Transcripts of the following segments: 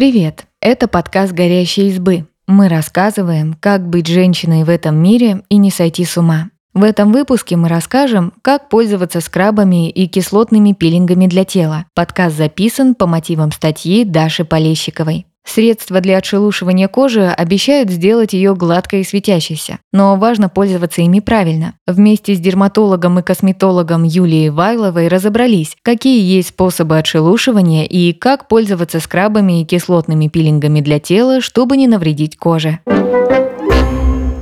Привет! Это подкаст «Горящие избы». Мы рассказываем, как быть женщиной в этом мире и не сойти с ума. В этом выпуске мы расскажем, как пользоваться скрабами и кислотными пилингами для тела. Подкаст записан по мотивам статьи Даши Полещиковой. Средства для отшелушивания кожи обещают сделать ее гладкой и светящейся, но важно пользоваться ими правильно. Вместе с дерматологом и косметологом Юлией Вайловой разобрались, какие есть способы отшелушивания и как пользоваться скрабами и кислотными пилингами для тела, чтобы не навредить коже.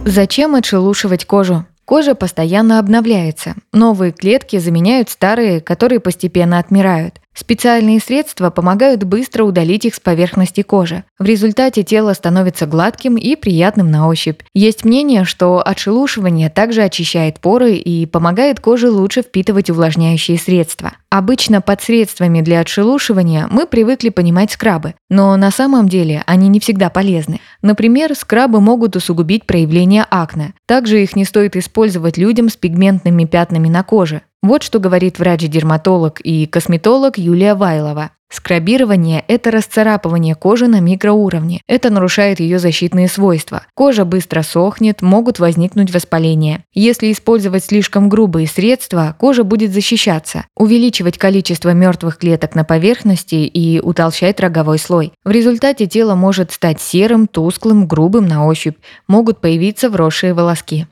Зачем отшелушивать кожу? Кожа постоянно обновляется. Новые клетки заменяют старые, которые постепенно отмирают. Специальные средства помогают быстро удалить их с поверхности кожи. В результате тело становится гладким и приятным на ощупь. Есть мнение, что отшелушивание также очищает поры и помогает коже лучше впитывать увлажняющие средства. Обычно под средствами для отшелушивания мы привыкли понимать скрабы, но на самом деле они не всегда полезны. Например, скрабы могут усугубить проявление акне. Также их не стоит использовать людям с пигментными пятнами на коже. Вот что говорит врач-дерматолог и косметолог Юлия Вайлова. Скрабирование – это расцарапывание кожи на микроуровне. Это нарушает ее защитные свойства. Кожа быстро сохнет, могут возникнуть воспаления. Если использовать слишком грубые средства, кожа будет защищаться, увеличивать количество мертвых клеток на поверхности и утолщать роговой слой. В результате тело может стать серым, тусклым, грубым на ощупь. Могут появиться вросшие волоски.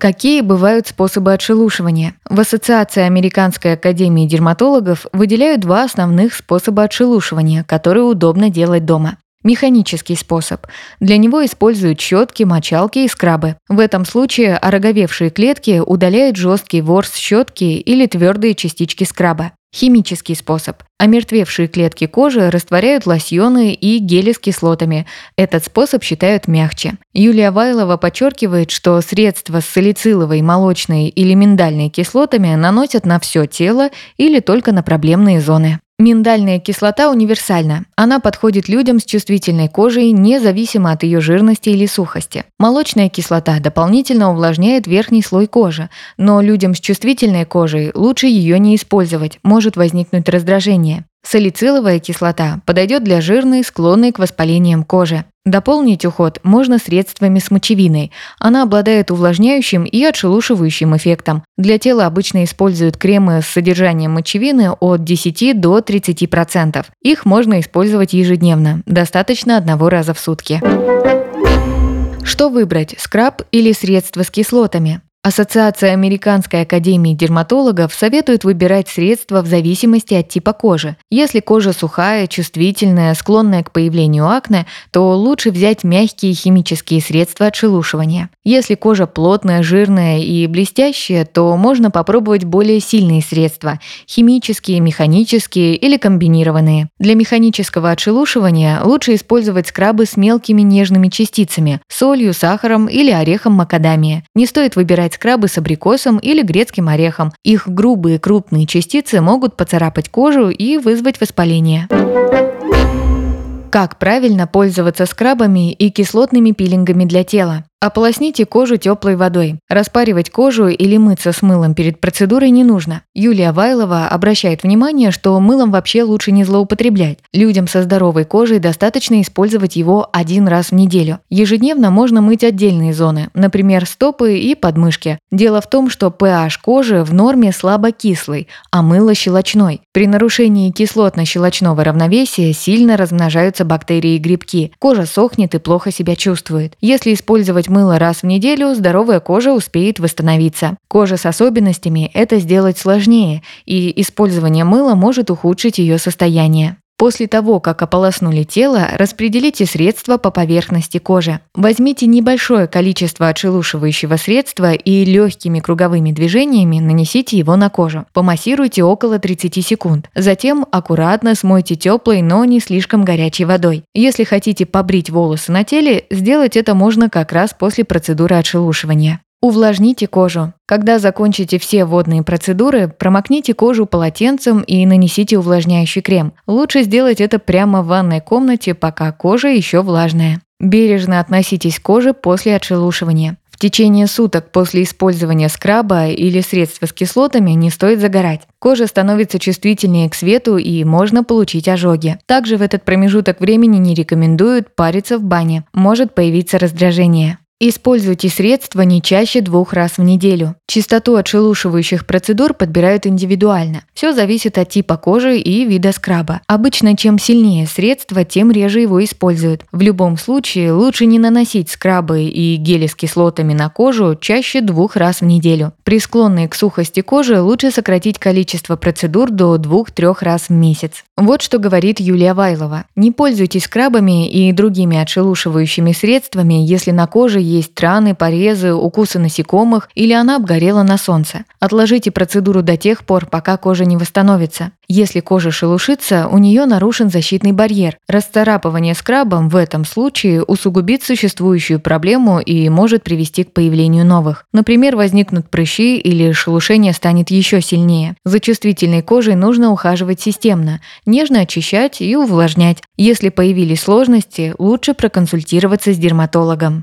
Какие бывают способы отшелушивания? В Ассоциации Американской академии дерматологов выделяют два основных способа отшелушивания, которые удобно делать дома. Механический способ. Для него используют щетки, мочалки и скрабы. В этом случае ороговевшие клетки удаляют жесткий ворс щетки или твердые частички скраба. Химический способ. Омертвевшие клетки кожи растворяют лосьоны и гели с кислотами. Этот способ считают мягче. Юлия Вайлова подчеркивает, что средства с салициловой, молочной или миндальной кислотами наносят на все тело или только на проблемные зоны. Миндальная кислота универсальна. Она подходит людям с чувствительной кожей, независимо от ее жирности или сухости. Молочная кислота дополнительно увлажняет верхний слой кожи, но людям с чувствительной кожей лучше ее не использовать, может возникнуть раздражение. Салициловая кислота подойдет для жирной, склонной к воспалениям кожи. Дополнить уход можно средствами с мочевиной. Она обладает увлажняющим и отшелушивающим эффектом. Для тела обычно используют кремы с содержанием мочевины от 10 до 30%. Их можно использовать ежедневно, достаточно одного раза в сутки. Что выбрать, скраб или средство с кислотами? Ассоциация Американской академии дерматологов советует выбирать средства в зависимости от типа кожи. Если кожа сухая, чувствительная, склонная к появлению акне, то лучше взять мягкие химические средства отшелушивания. Если кожа плотная, жирная и блестящая, то можно попробовать более сильные средства – химические, механические или комбинированные. Для механического отшелушивания лучше использовать скрабы с мелкими нежными частицами – солью, сахаром или орехом макадамия. Не стоит выбирать добавлять скрабы с абрикосом или грецким орехом. Их грубые крупные частицы могут поцарапать кожу и вызвать воспаление. Как правильно пользоваться скрабами и кислотными пилингами для тела? Ополосните кожу теплой водой. Распаривать кожу или мыться с мылом перед процедурой не нужно. Юлия Вайлова обращает внимание, что мылом вообще лучше не злоупотреблять. Людям со здоровой кожей достаточно использовать его один раз в неделю. Ежедневно можно мыть отдельные зоны, например, стопы и подмышки. Дело в том, что pH кожи в норме слабо кислый, а мыло щелочной. При нарушении кислотно-щелочного равновесия сильно размножаются бактерии и грибки. Кожа сохнет и плохо себя чувствует. Если использовать мыло раз в неделю, здоровая кожа успеет восстановиться. Кожа с особенностями это сделать сложнее, и использование мыла может ухудшить ее состояние. После того, как ополоснули тело, распределите средства по поверхности кожи. Возьмите небольшое количество отшелушивающего средства и легкими круговыми движениями нанесите его на кожу. Помассируйте около 30 секунд. Затем аккуратно смойте теплой, но не слишком горячей водой. Если хотите побрить волосы на теле, сделать это можно как раз после процедуры отшелушивания. Увлажните кожу. Когда закончите все водные процедуры, промокните кожу полотенцем и нанесите увлажняющий крем. Лучше сделать это прямо в ванной комнате, пока кожа еще влажная. Бережно относитесь к коже после отшелушивания течение суток после использования скраба или средства с кислотами не стоит загорать. Кожа становится чувствительнее к свету и можно получить ожоги. Также в этот промежуток времени не рекомендуют париться в бане. Может появиться раздражение. Используйте средства не чаще двух раз в неделю. Частоту отшелушивающих процедур подбирают индивидуально. Все зависит от типа кожи и вида скраба. Обычно чем сильнее средство, тем реже его используют. В любом случае лучше не наносить скрабы и гели с кислотами на кожу чаще двух раз в неделю. При склонной к сухости кожи лучше сократить количество процедур до двух-трех раз в месяц. Вот что говорит Юлия Вайлова. Не пользуйтесь скрабами и другими отшелушивающими средствами, если на коже есть раны, порезы, укусы насекомых или она обгорела на солнце. Отложите процедуру до тех пор, пока кожа не восстановится. Если кожа шелушится, у нее нарушен защитный барьер. Расцарапывание скрабом в этом случае усугубит существующую проблему и может привести к появлению новых. Например, возникнут прыщи или шелушение станет еще сильнее. За чувствительной кожей нужно ухаживать системно, нежно очищать и увлажнять. Если появились сложности, лучше проконсультироваться с дерматологом.